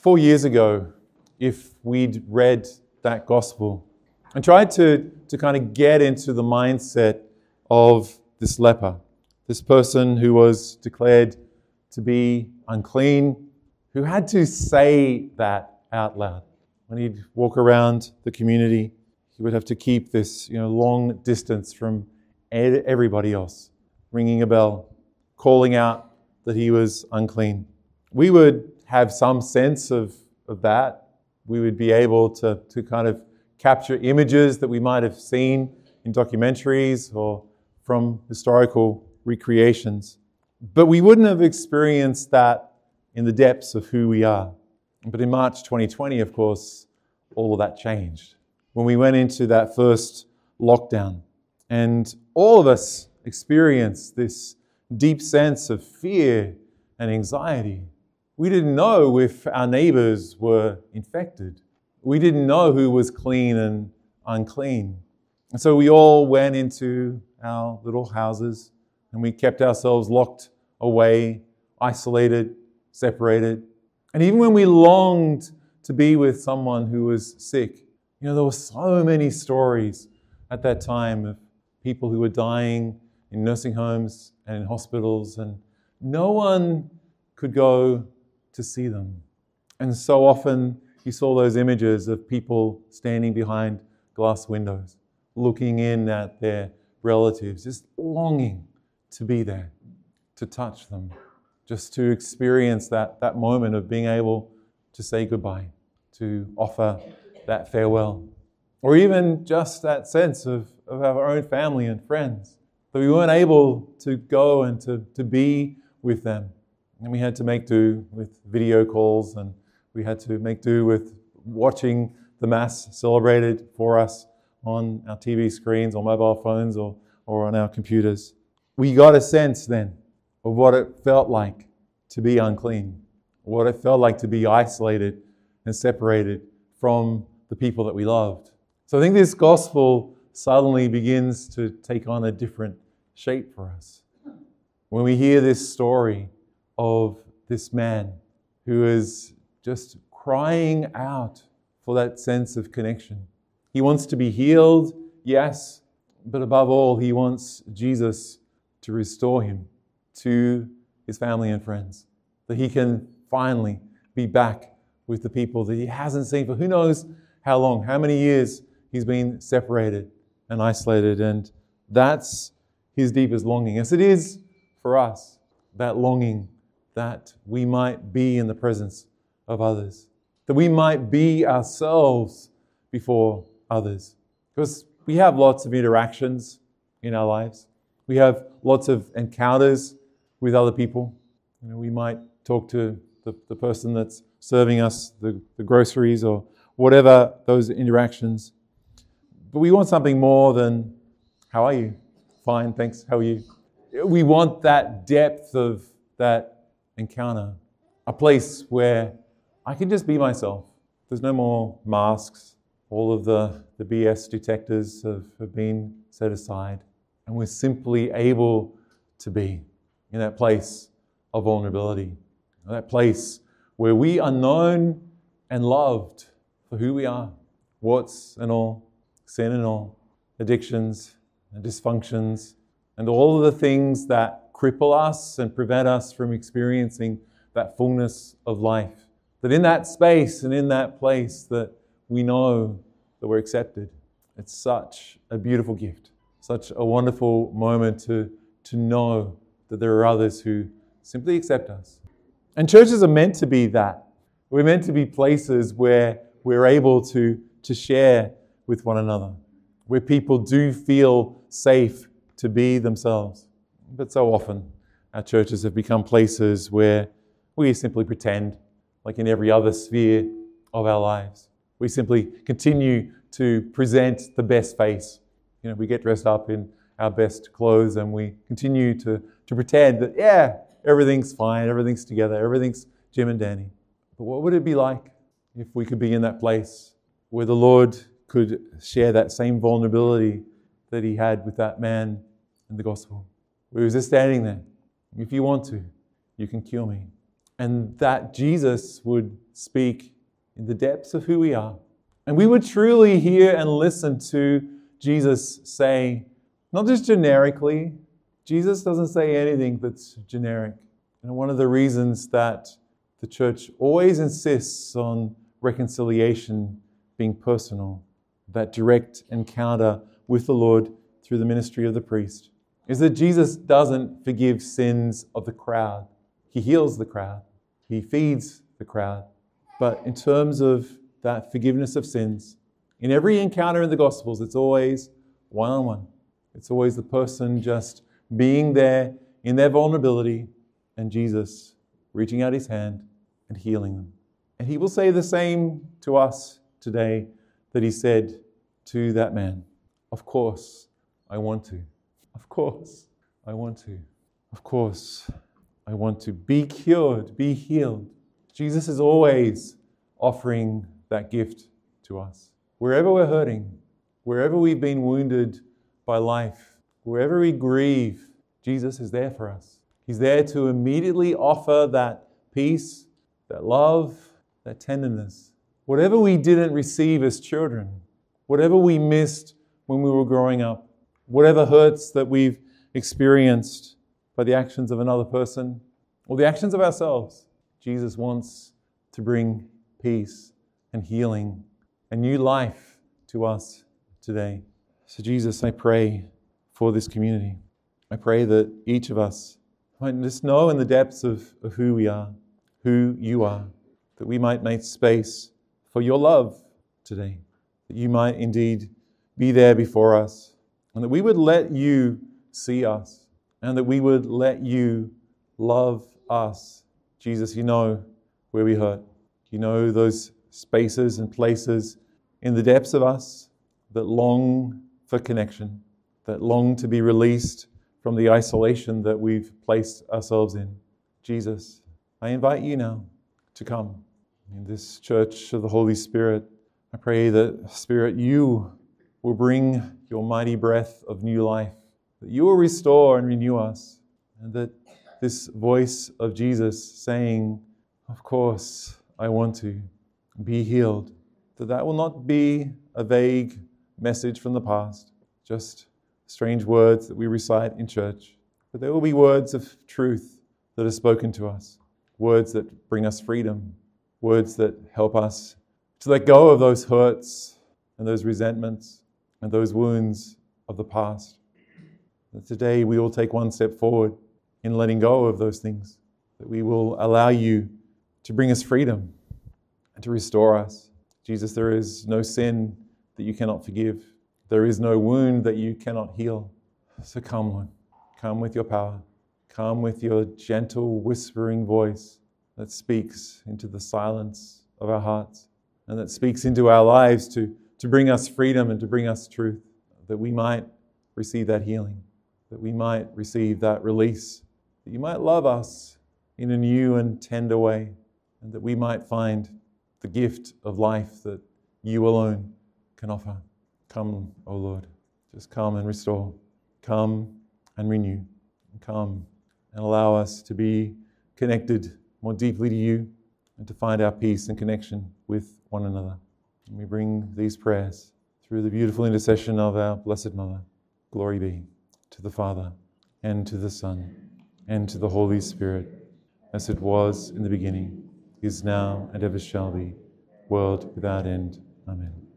four years ago, if we'd read that gospel and tried to, to kind of get into the mindset of this leper, this person who was declared to be unclean, who had to say that out loud. When he'd walk around the community, he would have to keep this you know, long distance from everybody else, ringing a bell, calling out that he was unclean. We would have some sense of, of that. We would be able to, to kind of capture images that we might have seen in documentaries or from historical recreations. But we wouldn't have experienced that in the depths of who we are. But in March 2020, of course, all of that changed. When we went into that first lockdown, and all of us experienced this deep sense of fear and anxiety. We didn't know if our neighbors were infected. We didn't know who was clean and unclean. And so we all went into our little houses and we kept ourselves locked away, isolated, separated. And even when we longed to be with someone who was sick, you know, there were so many stories at that time of people who were dying in nursing homes and in hospitals, and no one could go to see them. And so often you saw those images of people standing behind glass windows, looking in at their relatives, just longing to be there, to touch them, just to experience that, that moment of being able to say goodbye, to offer that farewell. Or even just that sense of, of our own family and friends, that we weren't able to go and to, to be with them. And we had to make do with video calls and we had to make do with watching the Mass celebrated for us on our TV screens or mobile phones or, or on our computers. We got a sense then of what it felt like to be unclean, what it felt like to be isolated and separated from the people that we loved. So I think this gospel suddenly begins to take on a different shape for us. When we hear this story of this man who is just crying out for that sense of connection, he wants to be healed, yes, but above all, he wants Jesus to restore him to his family and friends, that he can finally be back with the people that he hasn't seen for who knows how long, how many years he's been separated and isolated. And that's his deepest longing, as it is for us, that longing that we might be in the presence of others, that we might be ourselves before others. Because we have lots of interactions in our lives, we have lots of encounters with other people. You know, we might talk to the, the person that's serving us the, the groceries or whatever those interactions but we want something more than, how are you? Fine, thanks, how are you? We want that depth of that encounter, a place where I can just be myself. There's no more masks. All of the, the BS detectors have, have been set aside. And we're simply able to be in that place of vulnerability, that place where we are known and loved for who we are, warts and all sin and all, addictions and dysfunctions, and all of the things that cripple us and prevent us from experiencing that fullness of life. That in that space and in that place that we know that we're accepted. It's such a beautiful gift, such a wonderful moment to, to know that there are others who simply accept us. And churches are meant to be that. We're meant to be places where we're able to, to share with one another, where people do feel safe to be themselves. But so often, our churches have become places where we simply pretend, like in every other sphere of our lives. We simply continue to present the best face. You know, we get dressed up in our best clothes and we continue to, to pretend that, yeah, everything's fine, everything's together, everything's Jim and Danny. But what would it be like if we could be in that place where the Lord could share that same vulnerability that he had with that man in the gospel. He was just standing there. If you want to, you can kill me. and that Jesus would speak in the depths of who we are. And we would truly hear and listen to Jesus say, not just generically, Jesus doesn't say anything that's generic. And one of the reasons that the church always insists on reconciliation being personal, that direct encounter with the Lord through the ministry of the priest, is that Jesus doesn't forgive sins of the crowd. He heals the crowd, He feeds the crowd. But in terms of that forgiveness of sins, in every encounter in the Gospels, it's always one on one. It's always the person just being there in their vulnerability and Jesus reaching out his hand and healing them. And he will say the same to us today that he said to that man Of course, I want to. Of course, I want to. Of course, I want to be cured, be healed. Jesus is always offering that gift to us. Wherever we're hurting, wherever we've been wounded by life, wherever we grieve, Jesus is there for us. He's there to immediately offer that peace, that love, that tenderness. Whatever we didn't receive as children, whatever we missed when we were growing up, whatever hurts that we've experienced by the actions of another person or the actions of ourselves, Jesus wants to bring peace and healing and new life to us today. So, Jesus, I pray for this community. I pray that each of us might just know in the depths of, of who we are, who you are, that we might make space for your love today, that you might indeed be there before us, and that we would let you see us, and that we would let you love us. Jesus, you know where we hurt. You know those spaces and places in the depths of us that long for connection, that long to be released from the isolation that we've placed ourselves in. Jesus, I invite you now to come in this church of the Holy Spirit. I pray that, Spirit, you will bring your mighty breath of new life, that you will restore and renew us, and that this voice of Jesus saying, Of course, I want to be healed, that that will not be a vague message from the past, just strange words that we recite in church, but there will be words of truth that are spoken to us, words that bring us freedom, words that help us to let go of those hurts and those resentments and those wounds of the past. That today we will take one step forward in letting go of those things, that we will allow you to bring us freedom and to restore us. Jesus, there is no sin that you cannot forgive. There is no wound that you cannot heal. So come, Lord. Come with your power. Come with your gentle, whispering voice that speaks into the silence of our hearts and that speaks into our lives to, to bring us freedom and to bring us truth, that we might receive that healing, that we might receive that release, that you might love us in a new and tender way, and that we might find the gift of life that you alone can offer. Come, O Lord, just come and restore. Come and renew. Come and allow us to be connected more deeply to you and to find our peace and connection with one another. We bring these prayers through the beautiful intercession of our Blessed Mother. Glory be to the Father, and to the Son, and to the Holy Spirit, as it was in the beginning, is now, and ever shall be, world without end. Amen.